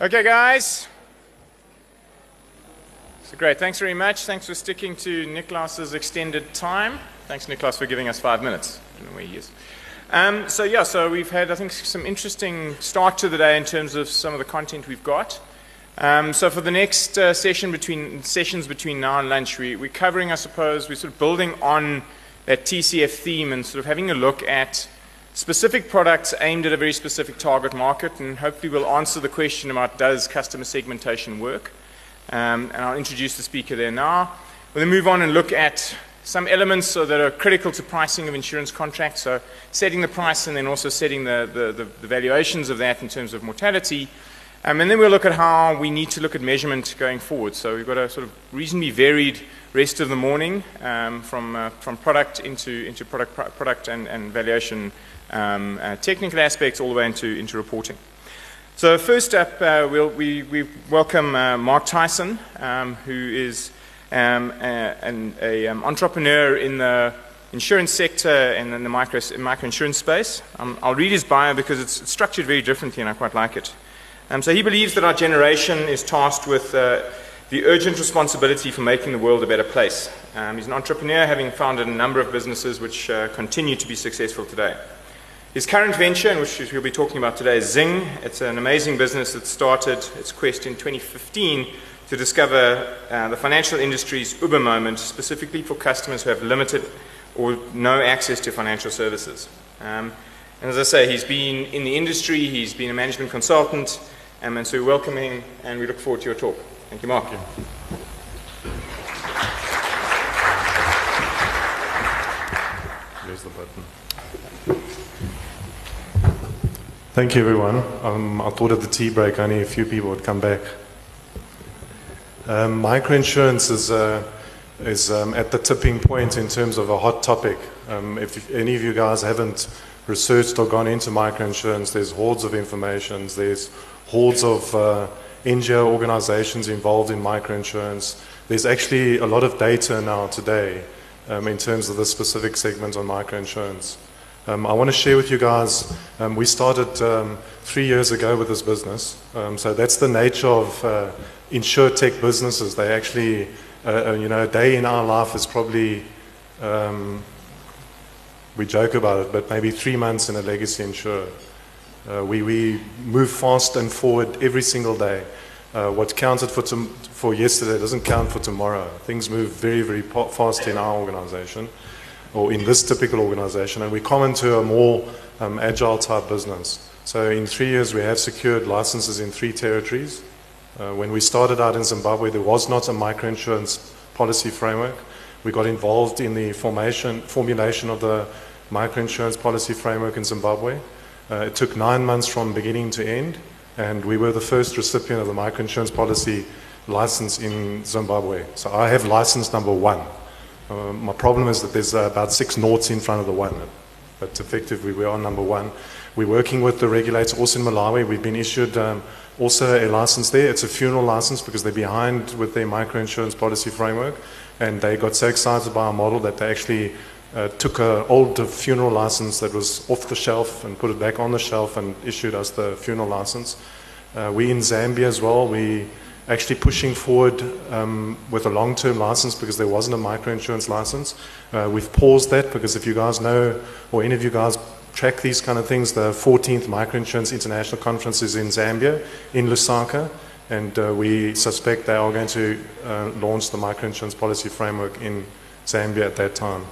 Okay, guys. So great. Thanks very much. Thanks for sticking to Niklas's extended time. Thanks, Niklas, for giving us five minutes. I don't know where he is. Um, so yeah, so we've had I think some interesting start to the day in terms of some of the content we've got. Um, so for the next uh, session between sessions between now and lunch, we, we're covering, I suppose, we're sort of building on that TCF theme and sort of having a look at specific products aimed at a very specific target market, and hopefully we'll answer the question about does customer segmentation work. Um, and I'll introduce the speaker there now. We'll then move on and look at some elements that are critical to pricing of insurance contracts. So setting the price and then also setting the, the, the, the valuations of that in terms of mortality. Um, and then we'll look at how we need to look at measurement going forward. So we've got a sort of reasonably varied rest of the morning um, from, uh, from product into, into product, product and, and valuation um, uh, technical aspects all the way into, into reporting. So first up, uh, we'll, we, we welcome uh, Marc Tison, um, who is um, an a, um, entrepreneur in the insurance sector and in the micro, micro insurance space. Um, I'll read his bio because it's, it's, structured very differently and I quite like it. Um, so he believes that our generation is tasked with uh, the urgent responsibility for making the world a better place. Um, he's an entrepreneur, having founded a number of businesses which uh, continue to be successful today. His current venture, and which we'll be talking about today, is Zing. It's an amazing business that started its quest in 2015 to discover uh, the financial industry's Uber moment, specifically for customers who have limited or no access to financial services. Um, and as I say, he's been in the industry, he's been a management consultant, um, and so we welcome him and we look forward to your talk. Thank you, Marc. There's the button. Thank you, everyone. Um, I thought at the tea break only a few people would come back. Um, microinsurance is, uh, is um, at the tipping point in terms of a hot topic. Um, if any of you guys haven't researched or gone into microinsurance, there's hordes of information, there's hordes of uh, NGO organizations involved in microinsurance. There's actually a lot of data now today um, in terms of the specific segment on microinsurance. Um, I want to share with you guys, um, we started um, three years ago with this business. Um, so that's the nature of uh, insure tech businesses. They actually, uh, uh, you know, a day in our life is probably, um, we joke about it, but maybe three months in a legacy insurer. Uh, we, we move fast and forward every single day. Uh, what counted for, for yesterday doesn't count for tomorrow. Things move very, very fast in our organization or in this typical organization, and we come into a more um, agile type business. So in three years, we have secured licenses in three territories. Uh, when we started out in Zimbabwe, there was not a microinsurance policy framework. We got involved in the formation, formulation of the microinsurance policy framework in Zimbabwe. Uh, it took nine months from beginning to end, and we were the first recipient of the microinsurance policy license in Zimbabwe. So I have license number one. Uh, my problem is that there's uh, about six noughts in front of the one, but effectively we are number one. We're working with the regulator also in Malawi. We've been issued um, also a license there. It's a funeral license because they're behind with their microinsurance policy framework. And they got so excited by our model that they actually uh, took an old funeral license that was off the shelf and put it back on the shelf and issued us the funeral license. Uh, we in Zambia as well, we actually pushing forward um, with a long-term license because there wasn't a microinsurance license. Uh, we've paused that because if you guys know, or any of you guys track these kind of things. The 14th Microinsurance International Conference is in Zambia, in Lusaka, and uh, we suspect they are going to uh, launch the microinsurance policy framework in Zambia at that time.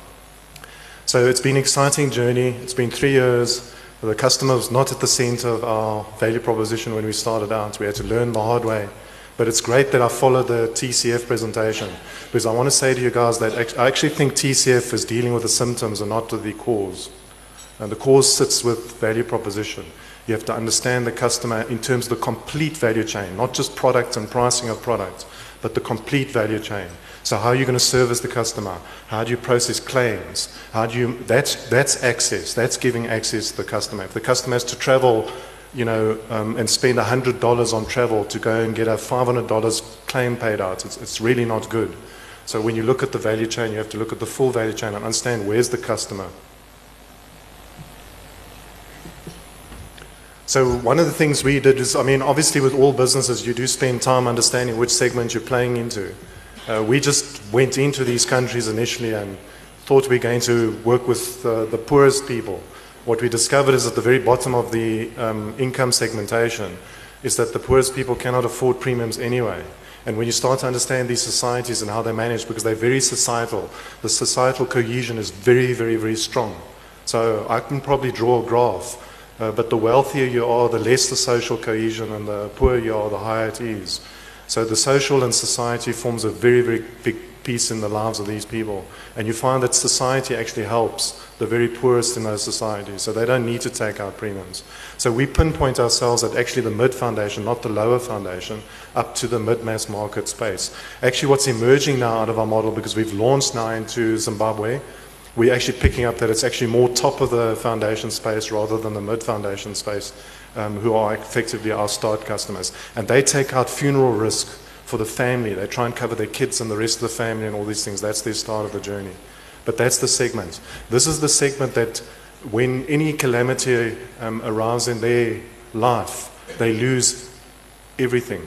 So it's been an exciting journey. It's been three years. The customer was not at the center of our value proposition when we started out. We had to learn the hard way. But it's great that I followed the TCF presentation because I want to say to you guys that I actually think TCF is dealing with the symptoms and not with the cause. And the cause sits with value proposition. You have to understand the customer in terms of the complete value chain, not just products and pricing of products, but the complete value chain. So how are you going to service the customer? How do you process claims? How do you that's that's access. That's giving access to the customer. If the customer has to travel, you know, um, and spend hundred dollars on travel to go and get a five hundred dollars claim paid out, it's, it's really not good. So when you look at the value chain, you have to look at the full value chain and understand where's the customer. So one of the things we did is, I mean, obviously with all businesses, you do spend time understanding which segment you're playing into. Uh, we just went into these countries initially and thought we're going to work with uh, the poorest people. What we discovered is at the very bottom of the um, income segmentation is that the poorest people cannot afford premiums anyway. And when you start to understand these societies and how they manage, because they're very societal, the societal cohesion is very, very, very strong. So I can probably draw a graph, uh, but the wealthier you are, the less the social cohesion, and the poorer you are, the higher it is. So the social and society forms a very, very big piece in the lives of these people. And you find that society actually helps the very poorest in those societies, so they don't need to take out premiums. So we pinpoint ourselves at actually the mid foundation, not the lower foundation, up to the mid mass market space. Actually, what's emerging now out of our model, because we've launched now into Zimbabwe, we're actually picking up that it's actually more top of the foundation space rather than the mid foundation space, um, who are effectively our start customers. And they take out funeral risk for the family. They try and cover their kids and the rest of the family and all these things. That's their start of the journey. But that's the segment. This is the segment that when any calamity um, arrives in their life, they lose everything.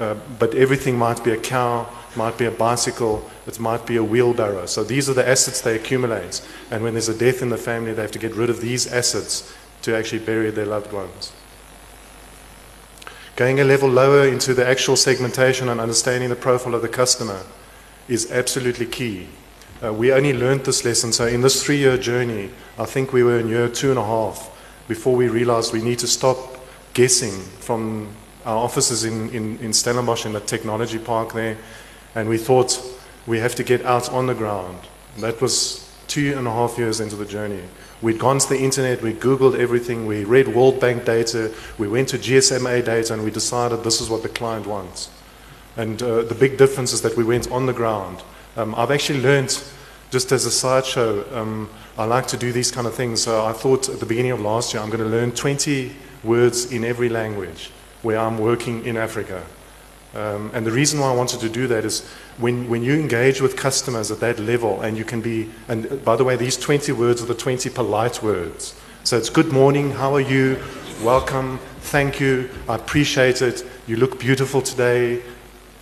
Uh, but everything might be a cow, might be a bicycle, it might be a wheelbarrow. So these are the assets they accumulate. And when there's a death in the family, they have to get rid of these assets to actually bury their loved ones. Going a level lower into the actual segmentation and understanding the profile of the customer is absolutely key. Uh, we only learned this lesson, so in this three year journey, I think we were in year two and a half before we realized we need to stop guessing from our offices in, in, in Stellenbosch in the technology park there, and we thought we have to get out on the ground. That was two and a half years into the journey. We'd gone to the internet, we Googled everything, we read World Bank data, we went to GSMA data, and we decided this is what the client wants. And uh, the big difference is that we went on the ground. Um, I've actually learned, just as a sideshow, um, I like to do these kind of things. So I thought at the beginning of last year, I'm going to learn 20 words in every language where I'm working in Africa. Um, and the reason why I wanted to do that is when, when you engage with customers at that level, and you can be, and by the way, these 20 words are the 20 polite words. So it's good morning, how are you, welcome, thank you, I appreciate it, you look beautiful today.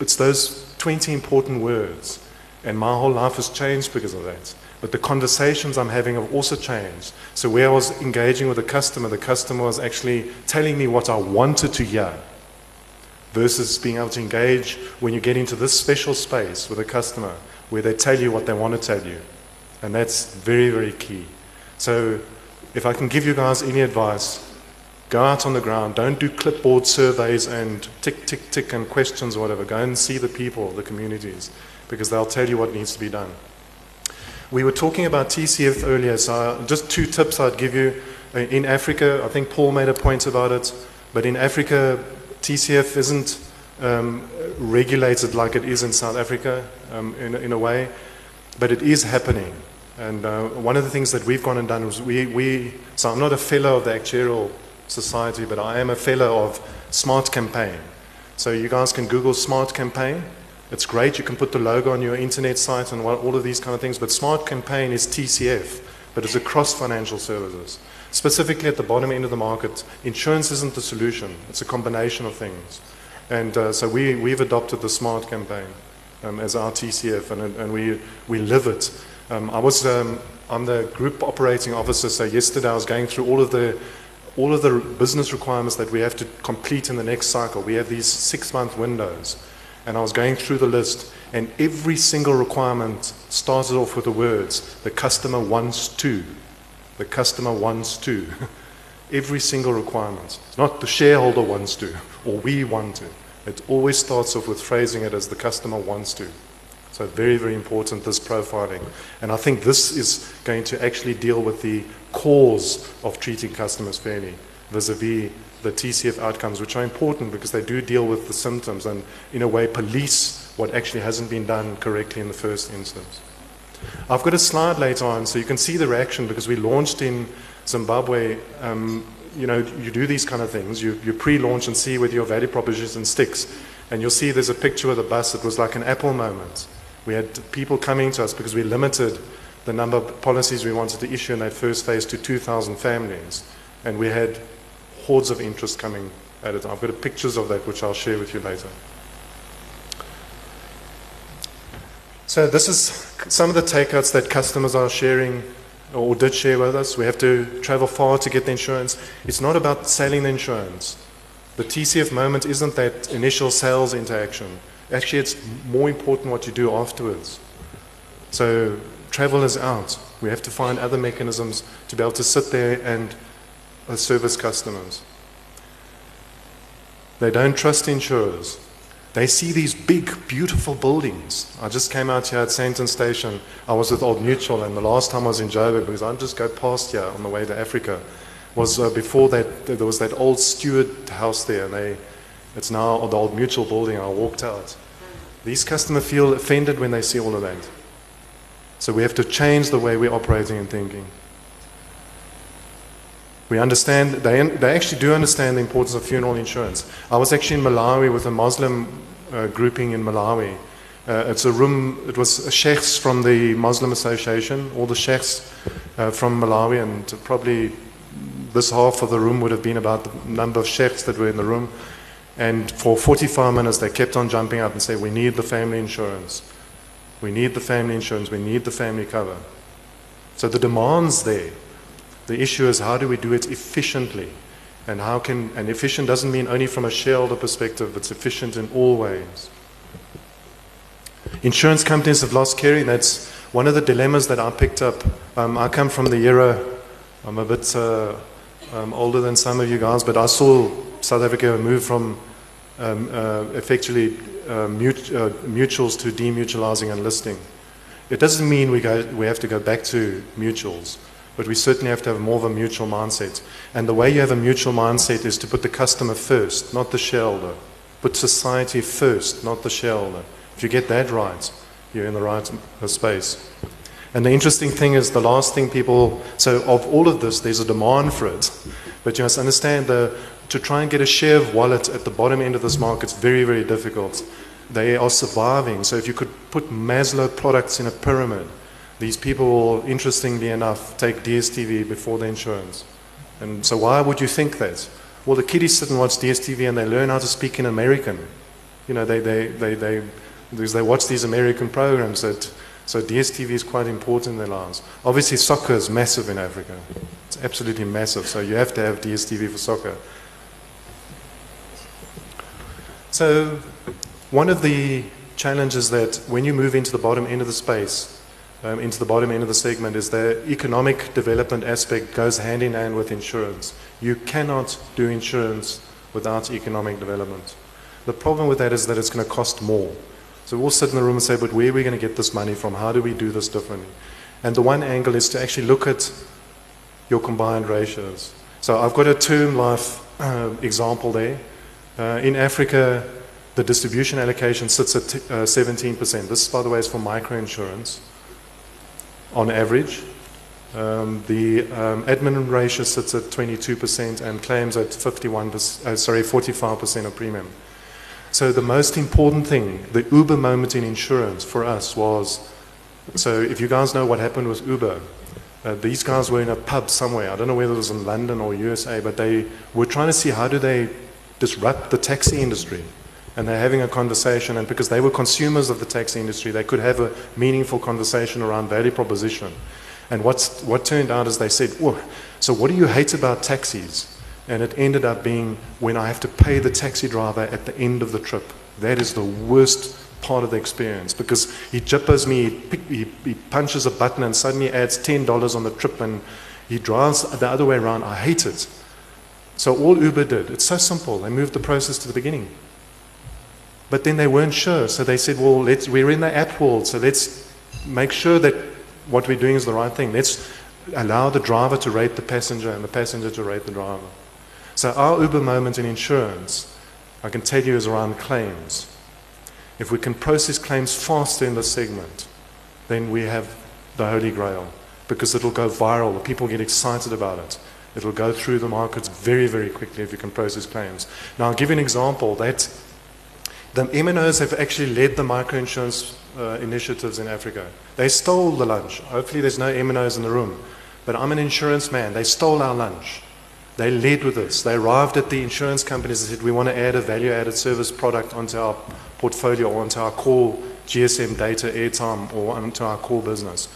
It's those 20 important words. And my whole life has changed because of that. But the conversations I'm having have also changed. So, where I was engaging with a customer, the customer was actually telling me what I wanted to hear versus being able to engage when you get into this special space with a customer where they tell you what they want to tell you. And that's very, very key. So, if I can give you guys any advice, go out on the ground. Don't do clipboard surveys and tick, tick, tick and questions or whatever. Go and see the people, the communities, because they'll tell you what needs to be done. We were talking about TCF earlier, so just two tips I'd give you. Uh, in Africa, I think Paul made a point about it, but in Africa, TCF isn't um, regulated like it is in South Africa um, in, in, a way, but it is happening. And uh, one of the things that we've gone and done was we, we, so I'm not a fellow of the Actuarial Society, but I am a fellow of Smart Campaign. So you guys can Google Smart Campaign. It's great. You can put the logo on your internet site and all of these kind of things. But Smart Campaign is TCF, but it's across financial services. Specifically at the bottom end of the market, insurance isn't the solution, it's a combination of things. And uh, so we, we've adopted the SMART campaign um, as our TCF, and, and we, we live it. Um, I was, um, I'm the group operating officer, so yesterday I was going through all of the all of the business requirements that we have to complete in the next cycle. We have these six month windows. And I was going through the list, and every single requirement started off with the words, the customer wants to. The customer wants to. Every single requirement. It's not the shareholder wants to or we want to. It always starts off with phrasing it as the customer wants to. So, very, very important this profiling. And I think this is going to actually deal with the cause of treating customers fairly vis a vis the TCF outcomes, which are important because they do deal with the symptoms and, in a way, police what actually hasn't been done correctly in the first instance. I've got a slide later on so you can see the reaction because we launched in Zimbabwe. Um, you know, you do these kind of things. You, you pre launch and see whether your value proposition sticks. And you'll see there's a picture of the bus. It was like an Apple moment. We had people coming to us because we limited the number of policies we wanted to issue in that first phase to 2,000 families. And we had hordes of interest coming at it. I've got pictures of that which I'll share with you later. So this is some of the takeouts that customers are sharing or did share with us. We have to travel far to get the insurance. It's not about selling the insurance. The TCF moment isn't that initial sales interaction. Actually, it's more important what you do afterwards. So travel is out. We have to find other mechanisms to be able to sit there and uh, service customers. They don't trust insurers. They see these big, beautiful buildings. I just came out here at Sandton Station. I was with Old Mutual, and the last time I was in Joburg, because I just go past here on the way to Africa, was uh, before that, there was that old steward house there, and they, it's now the Old Mutual building. I walked out. These customers feel offended when they see all of that. So we have to change the way we're operating and thinking. We understand, they, they actually do understand the importance of funeral insurance. I was actually in Malawi with a Muslim uh, grouping in Malawi. Uh, it's a room, it was sheikhs from the Muslim Association, all the sheikhs uh, from Malawi, and probably this half of the room would have been about the number of sheikhs that were in the room. And for 45 minutes, they kept on jumping up and saying, We need the family insurance. We need the family insurance. We need the family cover. So the demand's there. The issue is how do we do it efficiently? And how can, and efficient doesn't mean only from a shareholder perspective, it's efficient in all ways. Insurance companies have lost caring. That's one of the dilemmas that I picked up. Um, I come from the era, I'm a bit uh, um, older than some of you guys, but I saw South Africa move from um, uh, effectively uh, mut- uh, mutuals to demutualizing and listing. It doesn't mean we, go, we have to go back to mutuals. But we certainly have to have more of a mutual mindset. And the way you have a mutual mindset is to put the customer first, not the shareholder. Put society first, not the shareholder. If you get that right, you're in the right space. And the interesting thing is, the last thing people, so of all of this, there's a demand for it. But you must understand the, to try and get a share of wallet at the bottom end of this market is very, very difficult. They are surviving. So if you could put Maslow products in a pyramid, these people will, interestingly enough, take DSTV before the insurance. And so why would you think that? Well, the kiddies sit and watch DSTV and they learn how to speak in American. You know, they, they, they, they, because they watch these American programs that, so DSTV is quite important in their lives. Obviously, soccer is massive in Africa. It's absolutely massive, so you have to have DSTV for soccer. So, one of the challenges that when you move into the bottom end of the space, um, into the bottom end of the segment is the economic development aspect goes hand in hand with insurance. You cannot do insurance without economic development. The problem with that is that it's going to cost more. So we'll sit in the room and say, but where are we going to get this money from? How do we do this differently? And the one angle is to actually look at your combined ratios. So I've got a term life uh, example there. Uh, in Africa, the distribution allocation sits at uh, 17%. This, by the way, is for microinsurance on average. Um, the um, admin ratio sits at 22% and claims at 51%, uh, sorry, 45% of premium. So the most important thing, the Uber moment in insurance for us was, so if you guys know what happened with Uber, uh, these guys were in a pub somewhere. I don't know whether it was in London or USA, but they were trying to see how do they disrupt the taxi industry and they're having a conversation, and because they were consumers of the taxi industry, they could have a meaningful conversation around value proposition. And what's, what turned out is they said, so what do you hate about taxis? And it ended up being when I have to pay the taxi driver at the end of the trip. That is the worst part of the experience because he jippers me, he, he, he punches a button and suddenly adds $10 on the trip and he drives the other way around. I hate it. So all Uber did, it's so simple. They moved the process to the beginning. But then they weren't sure. So they said, well, let's, we're in the app world, so let's make sure that what we're doing is the right thing. Let's allow the driver to rate the passenger and the passenger to rate the driver. So our Uber moment in insurance, I can tell you, is around claims. If we can process claims faster in this segment, then we have the holy grail because it'll go viral. People get excited about it. It'll go through the markets very, very quickly if you can process claims. Now, I'll give you an example. That the MNOs have actually led the microinsurance uh, initiatives in Africa. They stole the lunch. Hopefully, there's no MNOs in the room. But I'm an insurance man. They stole our lunch. They led with this. They arrived at the insurance companies and said, we want to add a value added service product onto our portfolio or onto our core GSM data airtime or onto our core business.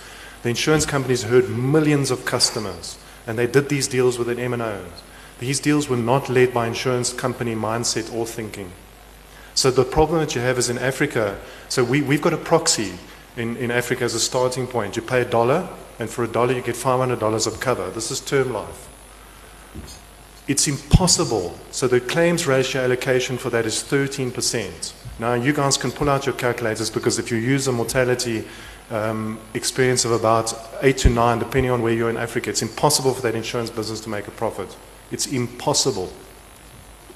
The insurance companies heard millions of customers and they did these deals with an MNOs. These deals were not led by insurance company mindset or thinking. So the problem that you have is in Africa, so we, we've got a proxy in, in Africa as a starting point. You pay a dollar, and for a dollar you get $500 of cover. This is term life. It's impossible. So the claims ratio allocation for that is 13%. Now you guys can pull out your calculators because if you use a mortality um, experience of about 8 to 9, depending on where you're in Africa, it's impossible for that insurance business to make a profit. It's impossible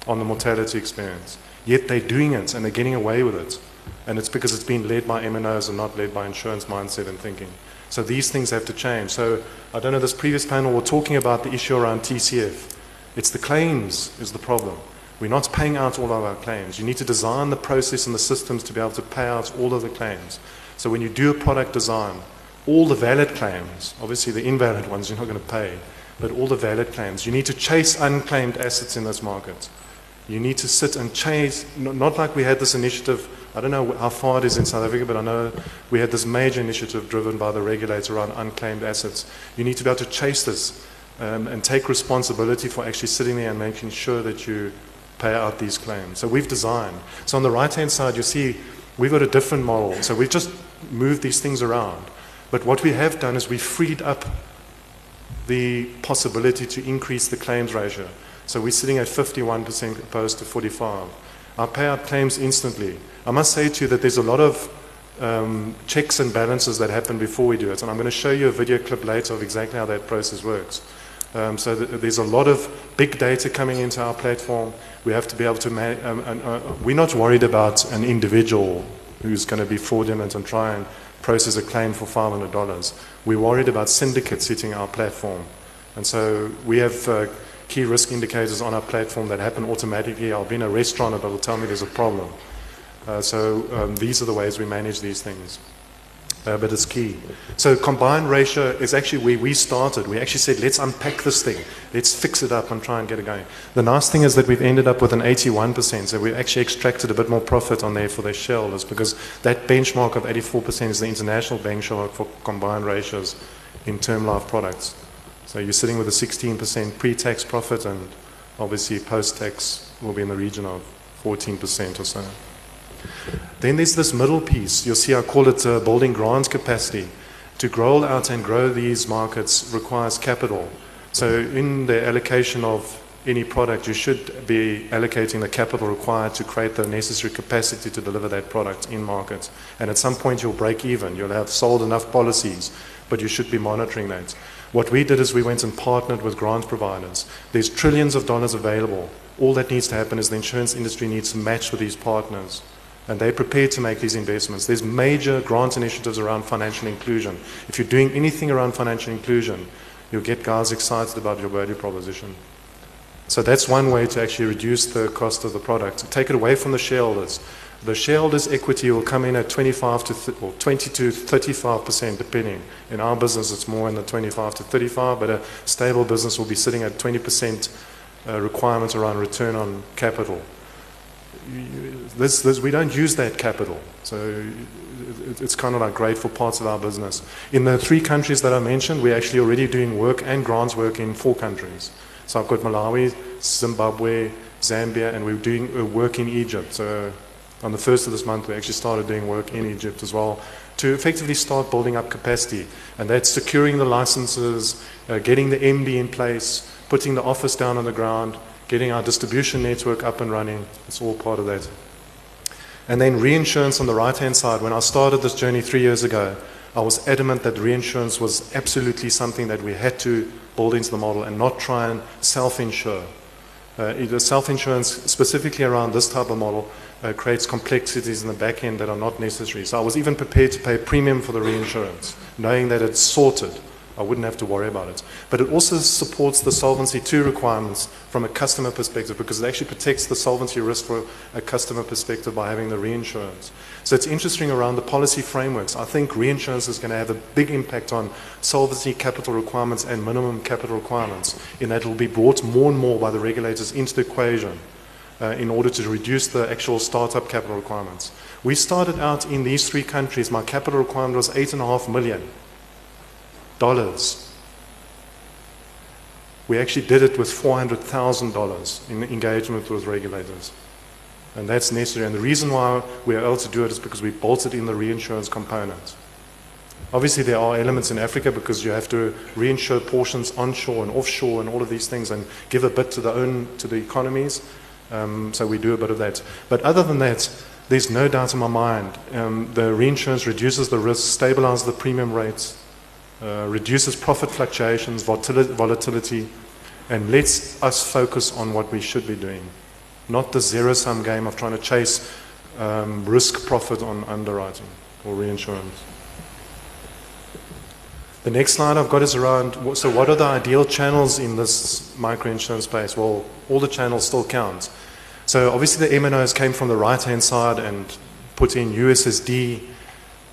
on the mortality experience. Yet they're doing it and they're getting away with it. And it's because it's been led by MNOs and not led by insurance mindset and thinking. So these things have to change. So I don't know, this previous panel we're talking about the issue around TCF. It's the claims is the problem. We're not paying out all of our claims. You need to design the process and the systems to be able to pay out all of the claims. So when you do a product design, all the valid claims, obviously the invalid ones you're not going to pay, but all the valid claims, you need to chase unclaimed assets in this market. You need to sit and chase, not like we had this initiative. I don't know how far it is in South Africa, but I know we had this major initiative driven by the regulator around unclaimed assets. You need to be able to chase this um, and take responsibility for actually sitting there and making sure that you pay out these claims. So we've designed. So on the right hand side, you see we've got a different model. So we've just moved these things around. But what we have done is we freed up the possibility to increase the claims ratio. So we're sitting at 51% opposed to 45. I pay out claims instantly. I must say to you that there's a lot of um, checks and balances that happen before we do it. And I'm going to show you a video clip later of exactly how that process works. Um, so th- there's a lot of big data coming into our platform. We have to be able to. Um, uh, we're not worried about an individual who's going to be fraudulent and try and process a claim for $500. We're worried about syndicates hitting our platform. And so we have uh, key risk indicators on our platform that happen automatically. I'll be in a restaurant and it'll tell me there's a problem. Uh, so um, these are the ways we manage these things. Uh, but it's key. So combined ratio is actually where we started. We actually said, let's unpack this thing. Let's fix it up and try and get it going. The nice thing is that we've ended up with an 81%. So we've actually extracted a bit more profit on there for their shareholders because that benchmark of 84% is the international benchmark for combined ratios in term life products. So you're sitting with a 16% pre-tax profit and obviously post-tax will be in the region of 14% or so. Then there's this middle piece. You'll see I call it uh, building grant capacity. To grow out and grow these markets requires capital. So in the allocation of any product, you should be allocating the capital required to create the necessary capacity to deliver that product in market. And at some point, you'll break even. You'll have sold enough policies, but you should be monitoring that. What we did is we went and partnered with grant providers. There's trillions of dollars available. All that needs to happen is the insurance industry needs to match with these partners and they're prepared to make these investments. There's major grant initiatives around financial inclusion. If you're doing anything around financial inclusion, you'll get guys excited about your value proposition. So that's one way to actually reduce the cost of the product. Take it away from the shareholders. The shareholders' equity will come in at 25 to th- or 20 to 35 percent, depending. In our business, it's more in the 25 to 35, but a stable business will be sitting at 20 percent uh, requirement around return on capital this, this, we don't use that capital. So it's kind of like great for parts of our business. In the three countries that I mentioned, we're actually already doing work and grants work in four countries. So I've got Malawi, Zimbabwe, Zambia, and we're doing uh, work in Egypt. So on the first of this month, we actually started doing work in Egypt as well to effectively start building up capacity. And that's securing the licenses, uh, getting the MD in place, putting the office down on the ground, getting our distribution network up and running. It's all part of that. And then reinsurance on the right hand side. When I started this journey three years ago, I was adamant that reinsurance was absolutely something that we had to build into the model and not try and self insure. Uh, self insurance, specifically around this type of model, uh, creates complexities in the back end that are not necessary. So I was even prepared to pay a premium for the reinsurance, knowing that it's sorted I wouldn't have to worry about it. But it also supports the Solvency II requirements from a customer perspective because it actually protects the solvency risk for a customer perspective by having the reinsurance. So it's interesting around the policy frameworks. I think reinsurance is going to have a big impact on solvency capital requirements and minimum capital requirements in that it will be brought more and more by the regulators into the equation uh, in order to reduce the actual startup capital requirements. We started out in these three countries, my capital requirement was eight and a half million dollars. We actually did it with $400,000 in engagement with regulators. And that's necessary. And the reason why we are able to do it is because we bolted in the reinsurance component. Obviously, there are elements in Africa because you have to reinsure portions onshore and offshore and all of these things and give a bit to the own to the economies. Um, so we do a bit of that. But other than that, there's no doubt in my mind um, the reinsurance reduces the risk, stabilizes the premium rates, uh, reduces profit fluctuations, volatility, and lets us focus on what we should be doing not the zero sum game of trying to chase um, risk profit on underwriting or reinsurance. The next slide I've got is around so, what are the ideal channels in this microinsurance space? Well, all the channels still count. So, obviously, the MNOs came from the right hand side and put in USSD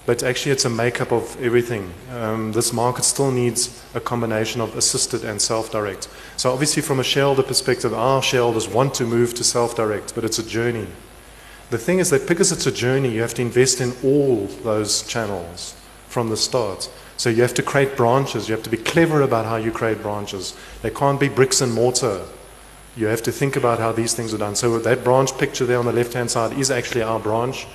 but actually it's a makeup of everything. Um, this market still needs a combination of assisted and self-direct. So obviously from a shareholder perspective, our shareholders want to move to self-direct, but it's a journey. The thing is that because it's a journey, you have to invest in all those channels from the start. So you have to create branches. You have to be clever about how you create branches. They can't be bricks and mortar. You have to think about how these things are done. So that branch picture there on the left-hand side is actually our branch.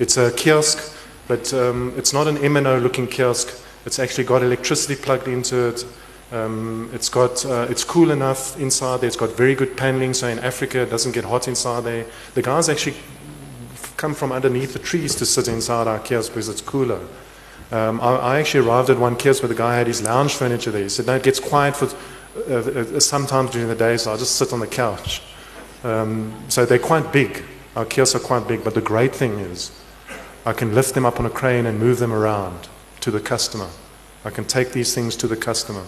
It's a kiosk but um, it's not an MNO looking kiosk. It's actually got electricity plugged into it. Um, it's got uh, it's cool enough inside there. It's got very good paneling, so in Africa it doesn't get hot inside there. The guys actually come from underneath the trees to sit inside our kiosk because it's cooler. Um, I, I, actually arrived at one kiosk where the guy had his lounge furniture there. He said, "No, it gets quiet for uh, uh, sometimes during the day, so I'll just sit on the couch." Um, so they're quite big. Our kiosks are quite big, but the great thing is I can lift them up on a crane and move them around to the customer. I can take these things to the customer.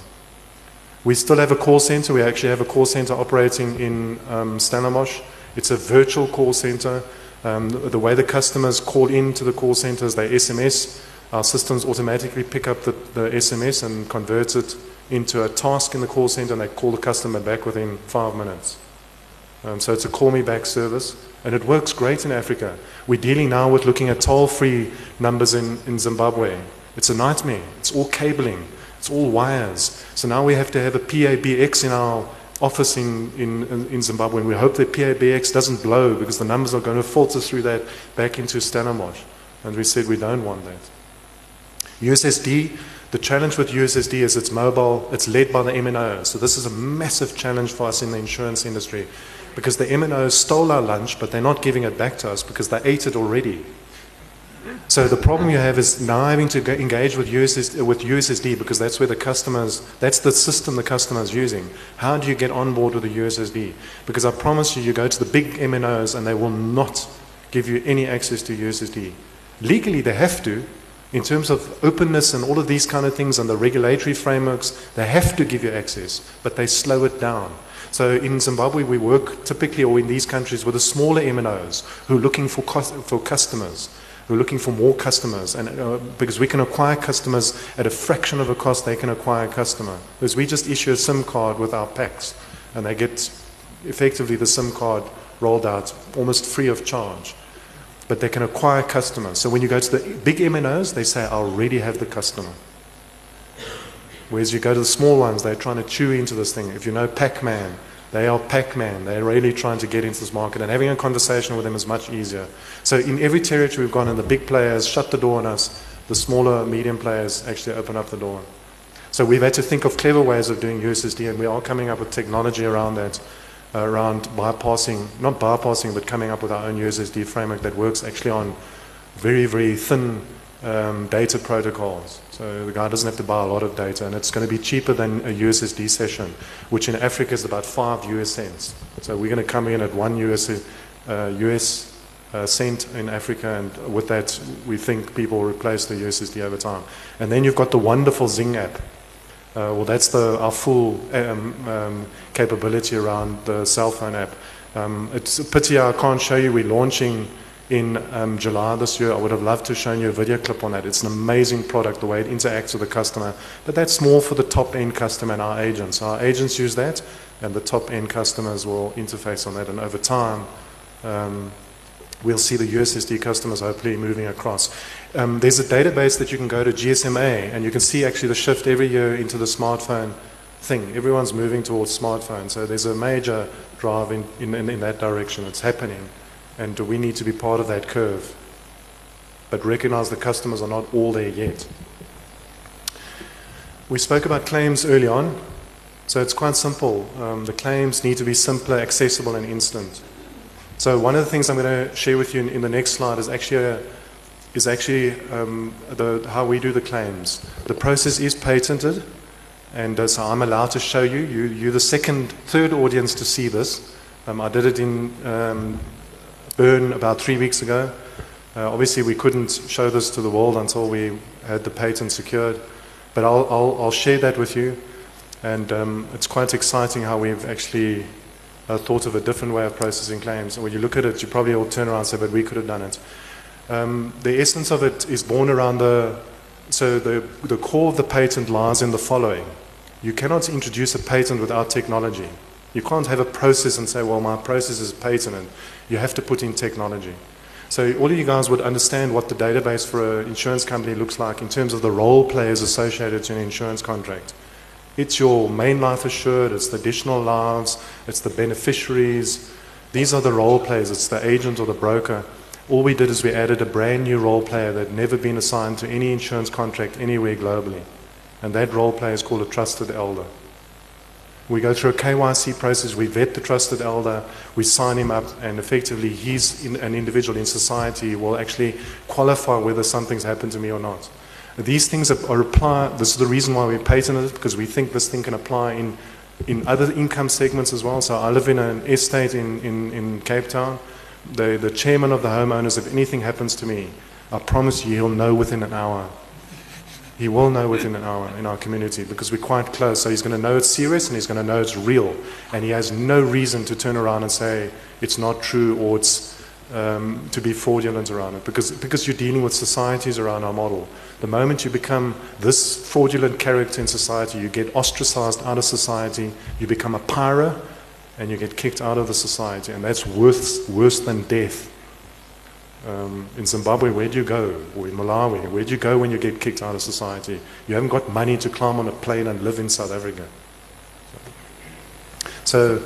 We still have a call center. We actually have a call center operating in um. It's a virtual call center. Um, the, way the customers call in to the call center is they SMS. Our systems automatically pick up the, the SMS and convert it into a task in the call center, and they call the customer back within five minutes. Um, so it's a call me back service, and it works great in Africa. We're dealing now with looking at toll free numbers in, in Zimbabwe. It's a nightmare. It's all cabling, it's all wires. So now we have to have a PABX in our office in, in, in Zimbabwe, and we hope that PABX doesn't blow because the numbers are going to filter through that back into Stellenbosch. And we said we don't want that. USSD, the challenge with USSD is it's mobile, it's led by the MNO. So this is a massive challenge for us in the insurance industry because the MNOs stole our lunch, but they're not giving it back to us because they ate it already. So the problem you have is now having to engage with USSD, with USSD because that's where the customers, that's the system the customer is using. How do you get on board with the USSD? Because I promise you, you go to the big MNOs and they will not give you any access to USSD. Legally, they have to. In terms of openness and all of these kind of things and the regulatory frameworks, they have to give you access, but they slow it down. So in Zimbabwe, we work typically, or in these countries, with the smaller MNOs who are looking for, for customers, who are looking for more customers, and uh, because we can acquire customers at a fraction of the cost they can acquire a customer. Because we just issue a SIM card with our packs, and they get effectively the SIM card rolled out almost free of charge. But they can acquire customers. So when you go to the big MNOs, they say, I already have the customer. Whereas you go to the small ones, they're trying to chew into this thing. If you know Pac Man, they are Pac Man. They're really trying to get into this market, and having a conversation with them is much easier. So, in every territory we've gone, and the big players shut the door on us, the smaller, medium players actually open up the door. So, we've had to think of clever ways of doing USSD, and we are coming up with technology around that, around bypassing, not bypassing, but coming up with our own USSD framework that works actually on very, very thin um, data protocols. So the guy doesn't have to buy a lot of data, and it's going to be cheaper than a USSD session, which in Africa is about five US cents. So we're going to come in at one US, uh, US uh, cent in Africa, and with that, we think people will replace the USSD over time. And then you've got the wonderful Zing app. Uh, well, that's the, our full um, um, capability around the cell phone app. Um, it's a pity I can't show you. We're launching in um, July this year. I would have loved to show you a video clip on that. It's an amazing product, the way it interacts with the customer. But that's more for the top end customer and our agents. Our agents use that, and the top end customers will interface on that. And over time, um, we'll see the USSD customers hopefully moving across. Um, there's a database that you can go to GSMA, and you can see actually the shift every year into the smartphone thing. Everyone's moving towards smartphones, so there's a major drive in, in, in that direction. It's happening, and we need to be part of that curve. But recognize the customers are not all there yet. We spoke about claims early on, so it's quite simple. Um, the claims need to be simpler, accessible, and instant. So one of the things I'm going to share with you in, in the next slide is actually a, is actually um, the, how we do the claims. The process is patented, and uh, so I'm allowed to show you. you. You're the second, third audience to see this. Um, I did it in um, Bern about three weeks ago. Uh, obviously, we couldn't show this to the world until we had the patent secured, but I'll, I'll, I'll share that with you. And um, it's quite exciting how we've actually uh, thought of a different way of processing claims. And When you look at it, you probably will turn around and say, but we could have done it. Um, the essence of it is born around the, so the, the core of the patent lies in the following. You cannot introduce a patent without technology. You can't have a process and say, well, my process is patented. You have to put in technology. So all of you guys would understand what the database for an insurance company looks like in terms of the role players associated to an insurance contract. It's your main life assured, it's the additional lives, it's the beneficiaries. These are the role players, it's the agent or the broker. All we did is we added a brand new role player that had never been assigned to any insurance contract anywhere globally. And that role player is called a trusted elder. We go through a KYC process, we vet the trusted elder, we sign him up, and effectively he's in, an individual in society who will actually qualify whether something's happened to me or not. These things are, apply, this is the reason why we patented it, because we think this thing can apply in, in other income segments as well. So I live in an estate in, in, in Cape Town the, the chairman of the homeowners, if anything happens to me, I promise you he'll know within an hour. He will know within an hour in our community because we're quite close. So he's going to know it's serious and he's going to know it's real. And he has no reason to turn around and say it's not true or it's um, to be fraudulent around it because, because you're dealing with societies around our model. The moment you become this fraudulent character in society, you get ostracized out of society, you become a pirate and you get kicked out of the society, and that's worse, worse than death. Um, in Zimbabwe, where do you go? Or in Malawi, where do you go when you get kicked out of society? You haven't got money to climb on a plane and live in South Africa. So,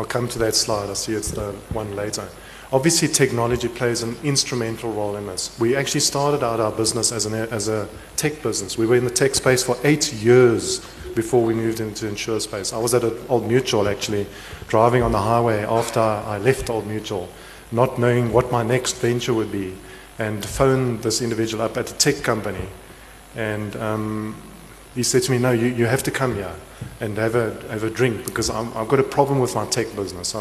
I'll come to that slide. I see it's the one later. Obviously, technology plays an instrumental role in this. We actually started out our business as, an, as a tech business. We were in the tech space for eight years before we moved into insure space. I was at Old Mutual actually, driving on the highway after I left Old Mutual, not knowing what my next venture would be, and phoned this individual up at a tech company. And um, he said to me, No, you, you have to come here and have a, have a drink because i have got a problem with my tech business.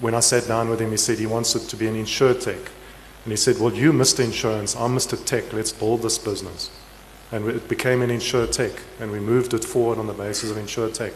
when I sat down with him, he said he wants it to be an insure tech. And he said, Well, you, Mr. Insurance, I'm Mr. Tech, let's build this business. And it became an insure tech, and we moved it forward on the basis of insure tech.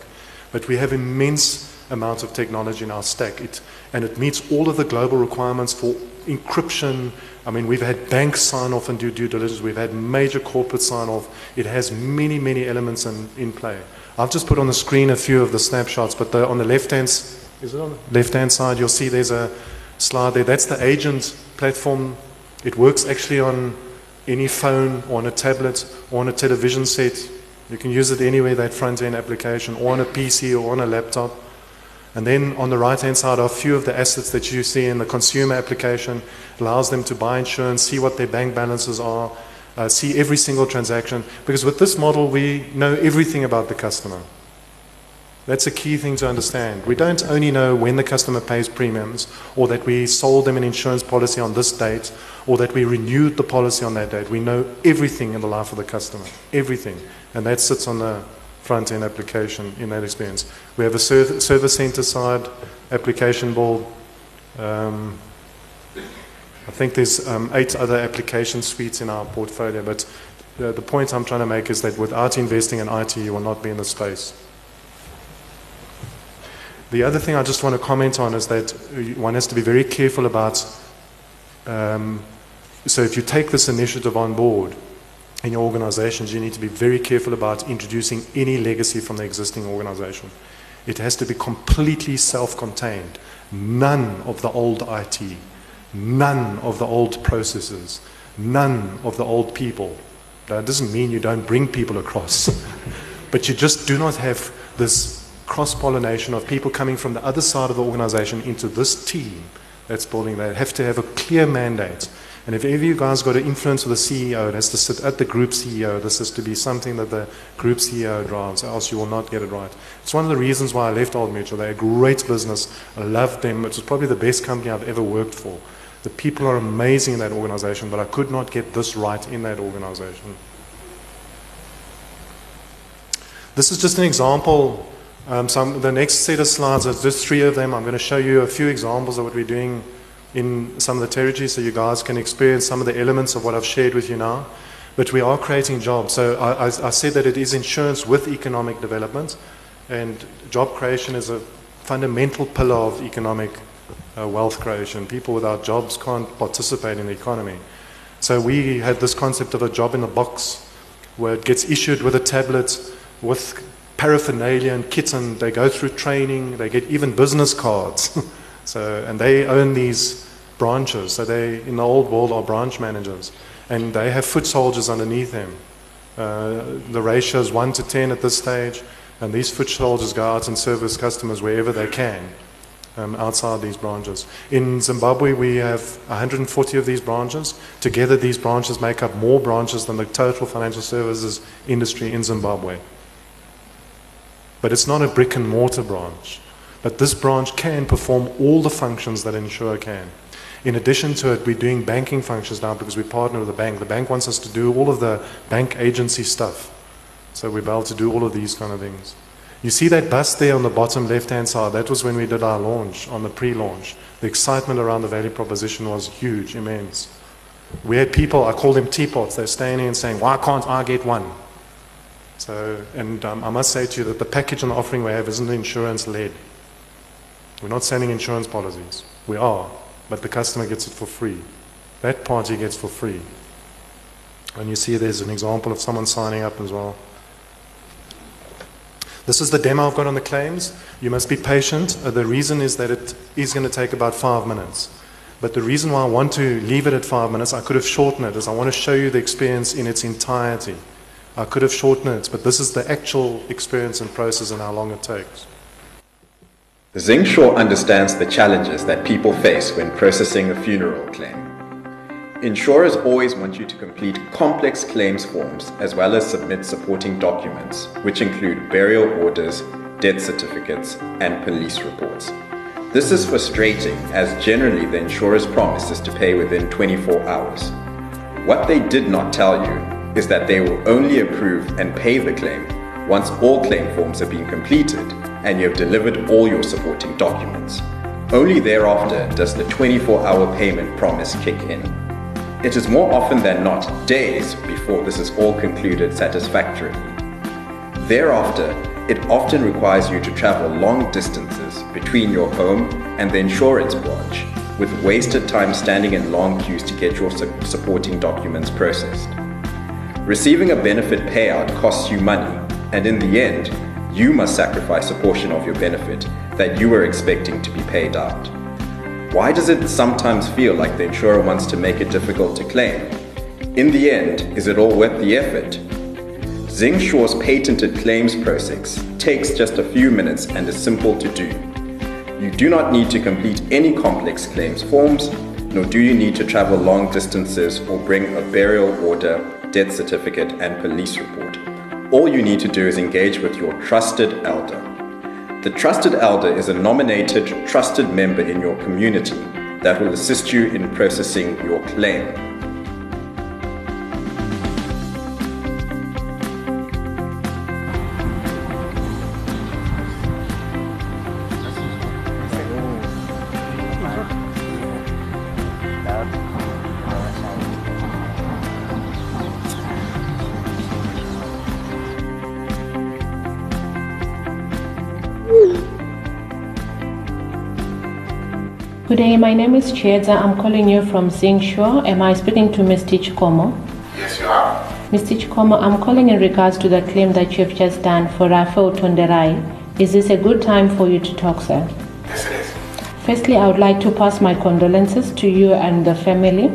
But we have immense amounts of technology in our stack, it, and it meets all of the global requirements for encryption. I mean, we've had banks sign off and do due diligence. We've had major corporate sign off. It has many, many elements in, in play. I've just put on the screen a few of the snapshots, but the, on the left hand, is it on the left hand side? You'll see there's a slide there. That's the agent platform. It works actually on any phone or on a tablet or on a television set. You can use it anywhere, that front end application, or on a PC or on a laptop. And then on the right hand side are a few of the assets that you see in the consumer application, allows them to buy insurance, see what their bank balances are, uh, see every single transaction. Because with this model, we know everything about the customer. That's a key thing to understand. We don't only know when the customer pays premiums, or that we sold them an insurance policy on this date, or that we renewed the policy on that date. We know everything in the life of the customer, everything. And that sits on the front end application in that experience. We have a service center side application board. Um, I think there's um, eight other application suites in our portfolio, but the, the point I'm trying to make is that without investing in IT, you will not be in the space. The other thing I just want to comment on is that one has to be very careful about. Um, so, if you take this initiative on board in your organizations, you need to be very careful about introducing any legacy from the existing organization. It has to be completely self contained. None of the old IT, none of the old processes, none of the old people. That doesn't mean you don't bring people across, but you just do not have this cross pollination of people coming from the other side of the organization into this team that's building. They have to have a clear mandate. And if any of you guys got an influence with the CEO, it has to sit at the group CEO. This has to be something that the group CEO drives, else you will not get it right. It's one of the reasons why I left Old Mutual. They're a great business. I loved them. It was probably the best company I've ever worked for. The people are amazing in that organization, but I could not get this right in that organization. This is just an example. Um, some, the next set of slides are just three of them. I'm going to show you a few examples of what we're doing in some of the territories so you guys can experience some of the elements of what I've shared with you now. But we are creating jobs. So I, I, I said that it is insurance with economic development, and job creation is a fundamental pillar of economic uh, wealth creation. People without jobs can't participate in the economy. So we had this concept of a job in a box where it gets issued with a tablet with paraphernalia and kits and they go through training, they get even business cards. so, and they own these branches. So they, in the old world, are branch managers. And they have foot soldiers underneath them. Uh, the ratio is 1 to 10 at this stage. And these foot soldiers go out and service customers wherever they can um, outside these branches. In Zimbabwe, we have 140 of these branches. Together, these branches make up more branches than the total financial services industry in Zimbabwe. But it's not a brick and mortar branch. But this branch can perform all the functions that an insurer can. In addition to it, we're doing banking functions now because we partner with the bank. The bank wants us to do all of the bank agency stuff. So we're able to do all of these kind of things. You see that bus there on the bottom left hand side? That was when we did our launch, on the pre launch. The excitement around the value proposition was huge, immense. We had people, I call them teapots, they're standing and saying, Why can't I get one? So, and um, I must say to you that the package and offering we have isn't insurance led. We're not selling insurance policies. We are, but the customer gets it for free. That party gets for free. And you see there's an example of someone signing up as well. This is the demo I've got on the claims. You must be patient. Uh, the reason is that it is going to take about five minutes. But the reason why I want to leave it at five minutes, I could have shortened it, is I want to show you the experience in its entirety. I could have shortened it, but this is the actual experience and process and how long it takes. Zingsure understands the challenges that people face when processing a funeral claim. Insurers always want you to complete complex claims forms as well as submit supporting documents, which include burial orders, death certificates, and police reports. This is frustrating as generally the insurer's promise is to pay within 24 hours. What they did not tell you is that they will only approve and pay the claim once all claim forms have been completed and you have delivered all your supporting documents. Only thereafter does the 24 hour payment promise kick in. It is more often than not days before this is all concluded satisfactorily. Thereafter, it often requires you to travel long distances between your home and the insurance branch, with wasted time standing in long queues to get your su- supporting documents processed. Receiving a benefit payout costs you money, and in the end, you must sacrifice a portion of your benefit that you were expecting to be paid out. Why does it sometimes feel like the insurer wants to make it difficult to claim? In the end, is it all worth the effort? Zingsure's patented claims process takes just a few minutes and is simple to do. You do not need to complete any complex claims forms, nor do you need to travel long distances or bring a burial order, death certificate, and police report. All you need to do is engage with your trusted elder. The Trusted Elder is a nominated, trusted member in your community that will assist you in processing your claim. Good day, my name is Chiedza. I'm calling you from Zingsure. Am I speaking to Ms. Tichikomo? Yes, you are. Ms. Tichikomo, I'm calling in regards to the claim that you've just done for Rafael Tonderai. Is this a good time for you to talk, sir? Yes, it is. Firstly, I would like to pass my condolences to you and the family.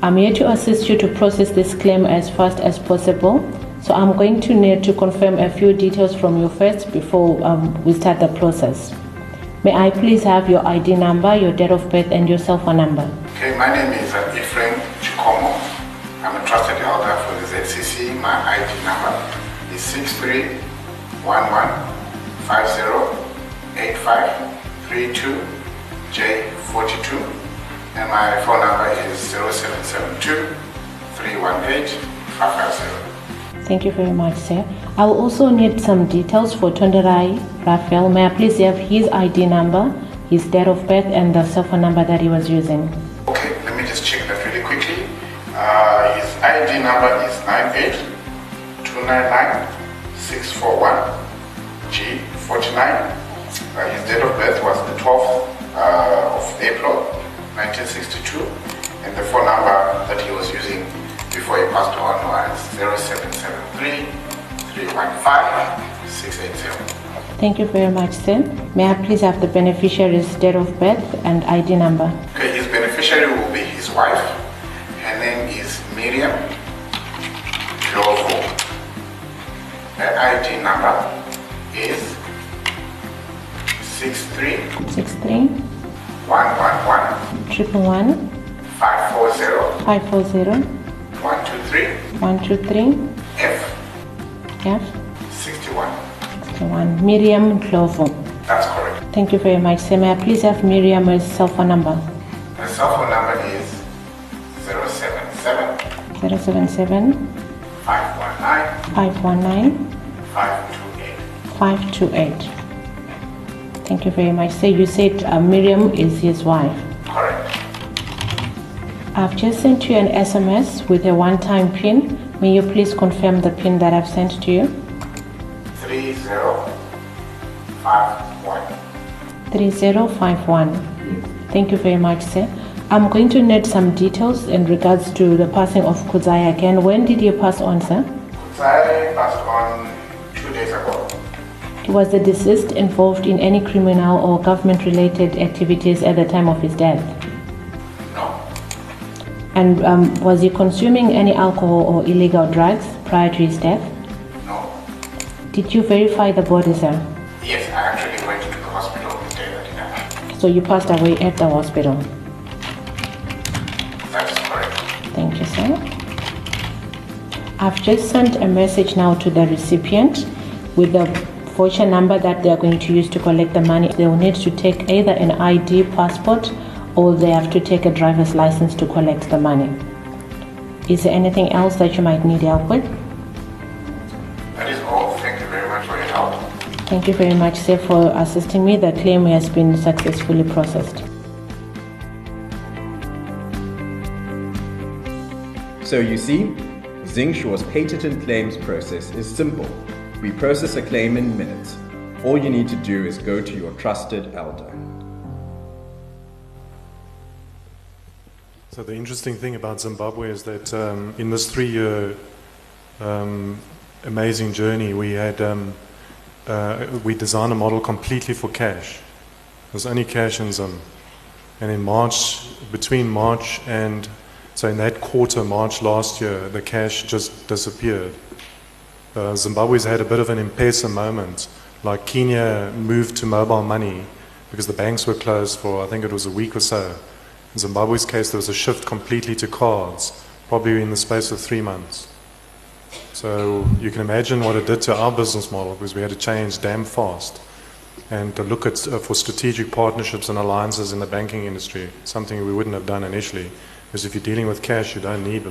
I'm here to assist you to process this claim as fast as possible. So I'm going to need to confirm a few details from you first before um, we start the process. May I please have your ID number, your date of birth, and your cell phone number? Okay, my name is uh, Ephraim Chikomo. I'm a trusted elder for the ZCC. My ID number is 6311508532J42 and my phone number is 0772 318 550. Thank you very much, sir. I will also need some details for Tonderai Raphael. May I please have his ID number, his date of birth, and the cell phone number that he was using? Okay, let me just check that really quickly. Uh, his ID number is 98299-641-G49. Uh, his date of birth was the 12th uh, of April 1962 and the phone number that he was using before he passed on was 0773 315 Thank you very much, sir. May I please have the beneficiary's date of birth and ID number? Okay, his beneficiary will be his wife. Her name is Miriam Clovo. Her ID number is 63 63 111 triple one 540 five four zero 123 one two three F F 61. one Miriam Clovo. That's correct. Thank you very much, sir. May I please have Miriam's cell phone number? Her cell phone number is 077 077 519 519 528. 528. Thank you very much. Sir, you said uh, Miriam is his wife. Correct. I've just sent you an SMS with a one time PIN. May you please confirm the PIN that I've sent to you? 3051. 3051. Thank you very much, sir. I'm going to need some details in regards to the passing of Kuzai again. When did you pass on, sir? I passed on two days ago. Was the deceased involved in any criminal or government related activities at the time of his death? And um, was he consuming any alcohol or illegal drugs prior to his death? No. Did you verify the body, sir? Yes, I actually went to the hospital the day that. So you passed away at the hospital. That is correct. Thank you, sir. I've just sent a message now to the recipient with the voucher number that they are going to use to collect the money. They will need to take either an ID passport or they have to take a driver's license to collect the money. Is there anything else that you might need help with? That is all. Thank you very much for your help. Thank you very much, sir, for assisting me. The claim has been successfully processed. So you see, Zingsure's patent and claims process is simple. We process a claim in minutes. All you need to do is go to your trusted elder. So the interesting thing about Zimbabwe is that um, in this three-year um, amazing journey, we had um, uh, we designed a model completely for cash. There's only cash in Zim, and in March, between March and so in that quarter, March last year, the cash just disappeared. Uh, Zimbabwe's had a bit of an M-Pesa moment, like Kenya moved to mobile money because the banks were closed for I think it was a week or so. In Zimbabwe's case, there was a shift completely to cards, probably in the space of three months. So you can imagine what it did to our business model because we had to change damn fast and to look at uh, for strategic partnerships and alliances in the banking industry, something we wouldn't have done initially. Because if you're dealing with cash, you don't need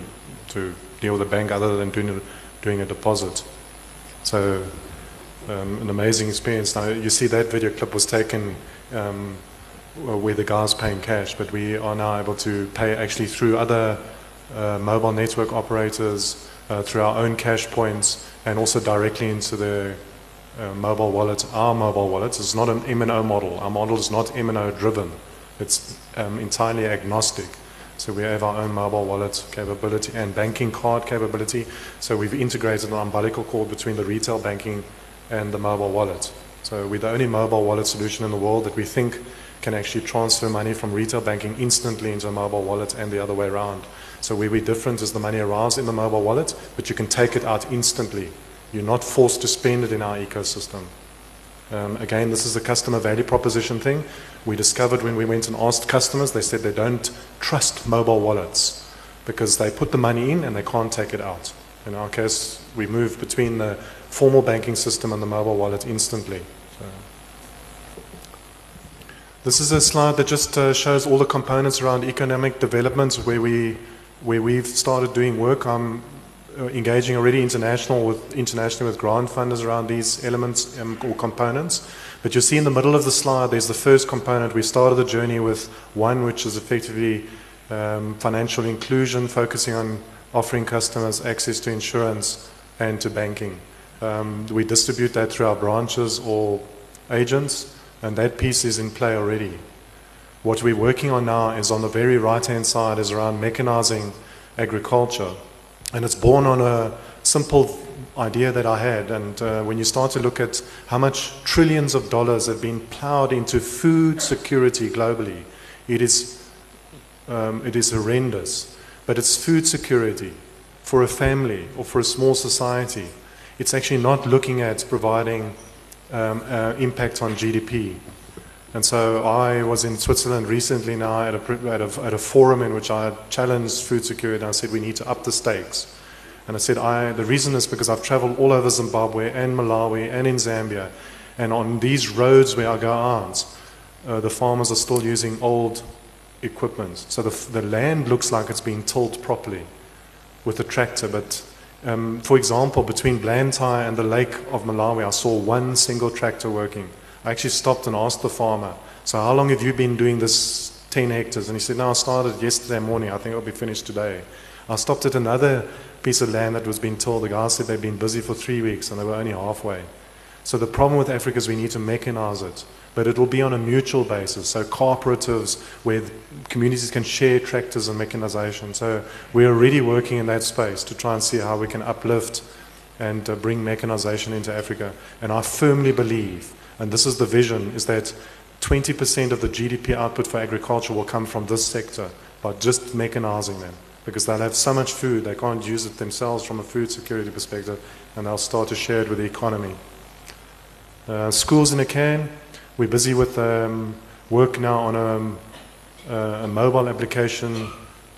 to deal with a bank other than doing a, doing a deposit. So um, an amazing experience. Now you see that video clip was taken um, where the guy's paying cash, but we are now able to pay actually through other uh, mobile network operators, uh, through our own cash points, and also directly into the uh, mobile wallet. Our mobile wallet It's not an MNO model. Our model is not MNO driven. It's um, entirely agnostic. So we have our own mobile wallet capability and banking card capability. So we've integrated an umbilical cord between the retail banking and the mobile wallet. So we're the only mobile wallet solution in the world that we think can actually transfer money from retail banking instantly into a mobile wallet and the other way around. So where we're different is the money arrives in the mobile wallet, but you can take it out instantly. You're not forced to spend it in our ecosystem. Um, again, this is a customer value proposition thing. We discovered when we went and asked customers, they said they don't trust mobile wallets because they put the money in and they can't take it out. In our case, we move between the formal banking system and the mobile wallet instantly. So. This is a slide that just uh, shows all the components around economic development where we where we've started doing work. I'm uh, engaging already international with, internationally with grant funders around these elements um, or components. But you see in the middle of the slide, there's the first component. We started the journey with one, which is effectively um, financial inclusion, focusing on offering customers access to insurance and to banking. Um, we distribute that through our branches or agents, and that piece is in play already. What we're working on now is on the very right hand side is around mechanizing agriculture. And it's born on a simple idea that I had. And uh, when you start to look at how much trillions of dollars have been plowed into food security globally, it is, um, it is horrendous. But it's food security for a family or for a small society. It's actually not looking at providing um, uh, impact on GDP. And so I was in Switzerland recently now at a, at a, at a forum in which I challenged food security and I said we need to up the stakes. And I said I, the reason is because I've traveled all over Zimbabwe and Malawi and in Zambia. And on these roads where I go out, uh, the farmers are still using old equipment. So the, the land looks like it's being tilled properly with a tractor. But um, for example, between Blantyre and the lake of Malawi, I saw one single tractor working. I actually stopped and asked the farmer, So, how long have you been doing this 10 hectares? And he said, No, I started yesterday morning. I think it'll be finished today. I stopped at another piece of land that was being told. The guy said they'd been busy for three weeks and they were only halfway. So, the problem with Africa is we need to mechanize it, but it will be on a mutual basis. So, cooperatives where communities can share tractors and mechanization. So, we're already working in that space to try and see how we can uplift and uh, bring mechanization into Africa. And I firmly believe and this is the vision, is that 20% of the GDP output for agriculture will come from this sector by just mechanizing them. Because they'll have so much food, they can't use it themselves from a food security perspective, and they'll start to share it with the economy. Uh, schools in a can, we're busy with um, work now on a, uh, a mobile application,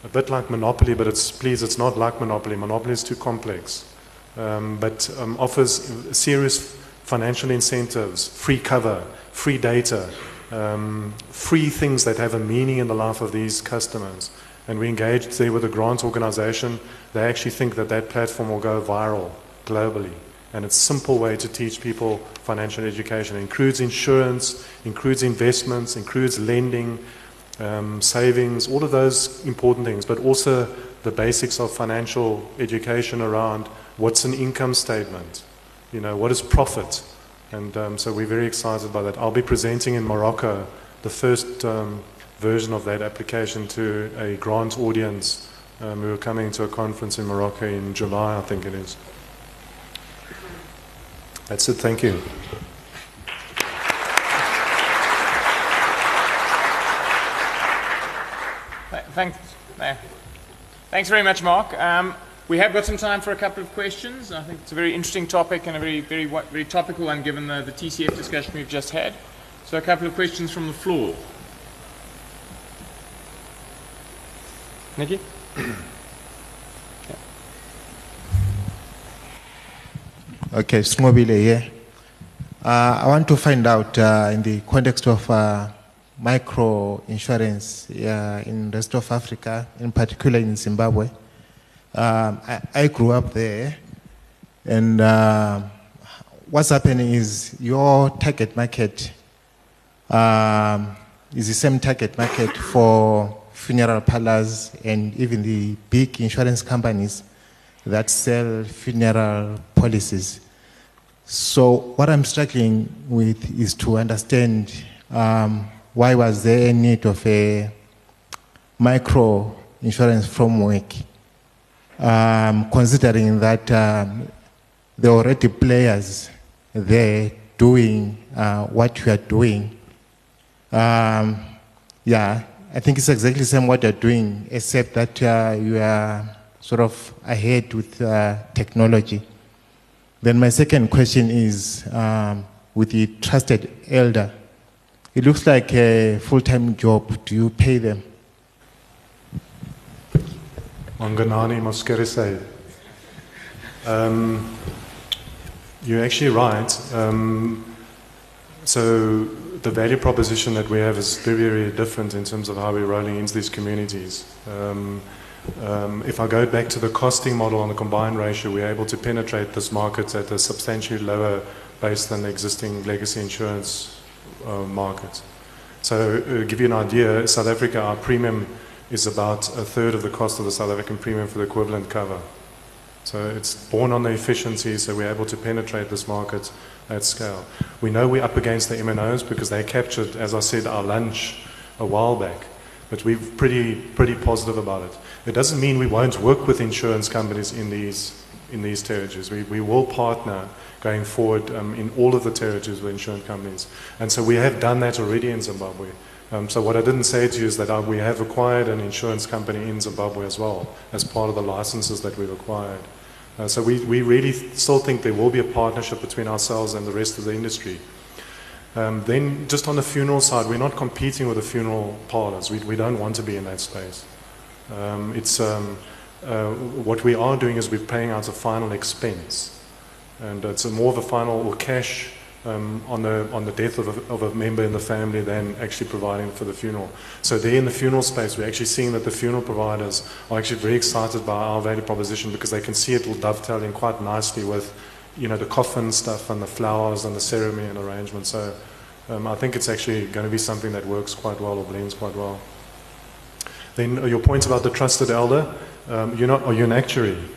a bit like Monopoly, but it's, please, it's not like Monopoly. Monopoly is too complex. Um, but um, offers serious financial incentives, free cover, free data, um, free things that have a meaning in the life of these customers. And we engaged there with a grant organization. They actually think that that platform will go viral globally. And it's a simple way to teach people financial education. It includes insurance, includes investments, includes lending, um, savings, all of those important things, but also the basics of financial education around what's an income statement, you know, what is profit? And um, so we're very excited by that. I'll be presenting in Morocco the first um, version of that application to a grant audience. Um, we were coming to a conference in Morocco in July, I think it is. That's it. Thank you. Thanks. Thanks very much, Marc. Um, we have got some time for a couple of questions. I think it's a very interesting topic and a very, very, very topical one given the, the TCF discussion we've just had. So a couple of questions from the floor. Nikki? Okay, Smobile here. Uh, I want to find out uh, in the context of uh, micro insurance in the rest of Africa, in particular in Zimbabwe. Um, I, I, grew up there, and uh, what's happening is your target market um, is the same target market for funeral parlors and even the big insurance companies that sell funeral policies. So what I'm struggling with is to understand um, why was there a need of a micro insurance framework, um, considering that um, there are already players there doing uh, what you are doing. Um, yeah, I think it's exactly the same what you're doing, except that uh, you are sort of ahead with uh, technology. Then my second question is um, with the trusted elder. It looks like a full-time job. Do you pay them? Manganani. Um, you're actually right. Um, so the value proposition that we have is very, very different in terms of how we're rolling into these communities. Um, um, if I go back to the costing model on the combined ratio, we're able to penetrate this market at a substantially lower base than the existing legacy insurance uh, market. So, uh, give you an idea, South Africa, our premium is about a third of the cost of the South African premium for the equivalent cover. So it's born on the efficiency, so we're able to penetrate this market at scale. We know we're up against the MNOs because they captured, as I said, our lunch a while back, but we're pretty, pretty positive about it. It doesn't mean we won't work with insurance companies in these, in these territories. We, we will partner going forward um, in all of the territories with insurance companies. And so we have done that already in Zimbabwe. Um, so what I didn't say to you is that uh, we have acquired an insurance company in Zimbabwe as well as part of the licenses that we've acquired. Uh, so we, we really still think there will be a partnership between ourselves and the rest of the industry. Um, then just on the funeral side, we're not competing with the funeral parlors. We, we don't want to be in that space. Um, it's, um, uh, what we are doing is we're paying out a final expense. And it's more of a final or cash um, on, the, on the death of a, of a member in the family than actually providing for the funeral. So there in the funeral space, we're actually seeing that the funeral providers are actually very excited by our value proposition because they can see it will dovetail in quite nicely with, you know, the coffin stuff and the flowers and the ceremony and arrangement. So um, I think it's actually going to be something that works quite well or blends quite well. Then uh, your point about the trusted elder, um, you're not, are you an actuary?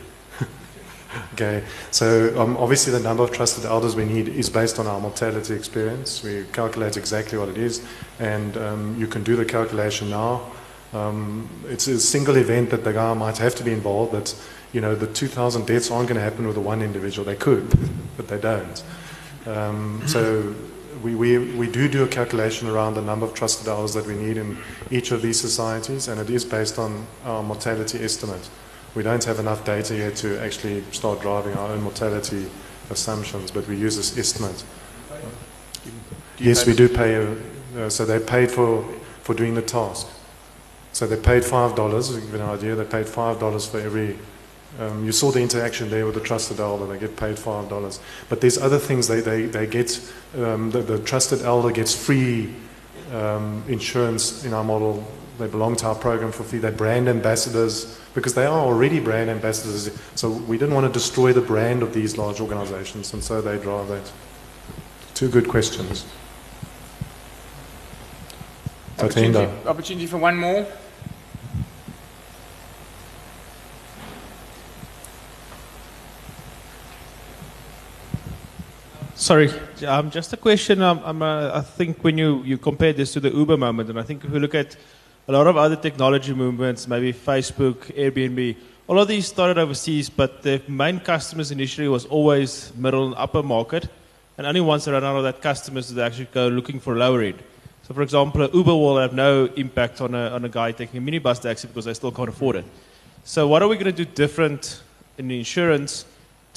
Okay, so um, obviously the number of trusted elders we need is based on our mortality experience. We calculate exactly what it is, and um, you can do the calculation now. Um, it's a single event that the guy might have to be involved, but you know the 2,000 deaths aren't going to happen with one individual. They could, but they don't. Um, so we, we, we do do a calculation around the number of trusted elders that we need in each of these societies, and it is based on our mortality estimate we don't have enough data yet to actually start driving our own mortality assumptions, but we use this estimate. yes, we do pay. Uh, so they paid for, for doing the task. So they paid five dollars. To give you an idea, they paid five dollars for every. Um, you saw the interaction there with the trusted elder. They get paid five dollars. But there's other things they they, they get. Um, the, the, trusted elder gets free um, insurance in our model. They belong to our program for free. They're brand ambassadors because they are already brand ambassadors. So we didn't want to destroy the brand of these large organizations, and so they drive that. Two good questions. Opportunity, opportunity for one more. Sorry, um, just a question. Um, uh, I think when you, you compare this to the Uber moment, and I think if we look at a lot of other technology movements, maybe Facebook, Airbnb, all of these started overseas, but the main customers initially was always middle and upper market. And only once they run out of that customers do they actually go looking for lower end. So, for example, Uber will have no impact on a, on a guy taking a minibus taxi because they still can't afford it. So, what are we going to do different in insurance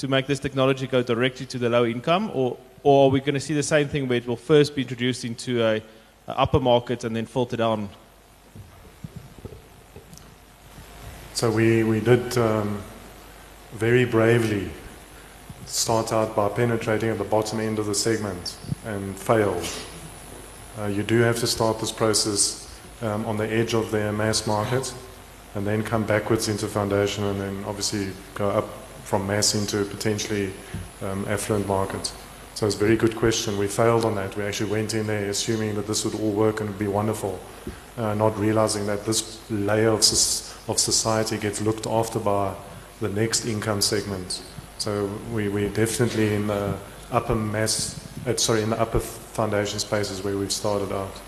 to make this technology go directly to the low income? Or, or are we going to see the same thing where it will first be introduced into a, a upper market and then filter down So we, we did um, very bravely start out by penetrating at the bottom end of the segment and failed. Uh, you do have to start this process um, on the edge of the mass market and then come backwards into foundation and then obviously go up from mass into potentially um, affluent markets? So it's a very good question. We failed on that. We actually went in there assuming that this would all work and be wonderful, uh, not realizing that this layer of of society gets looked after by the next income segment. So we, we're definitely in the upper mass, uh, sorry, in the upper foundation spaces where we've started out.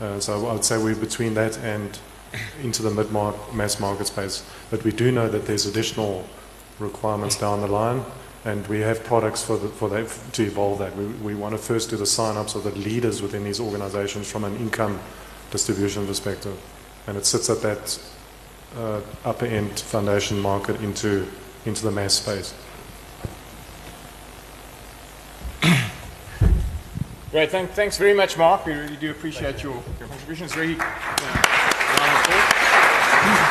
Uh, so I would say we're between that and into the mid mass market space. But we do know that there's additional requirements down the line, and we have products for, the, for that, to evolve that. We, we want to first do the sign-ups of the leaders within these organizations from an income distribution perspective. And it sits at that uh, upper end foundation market into, into the mass space. Great, thank, thanks very much, Marc. We really do appreciate your, your contribution. It's really uh,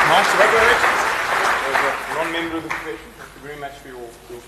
nice to have you, non-member of the profession. Very much for your, your.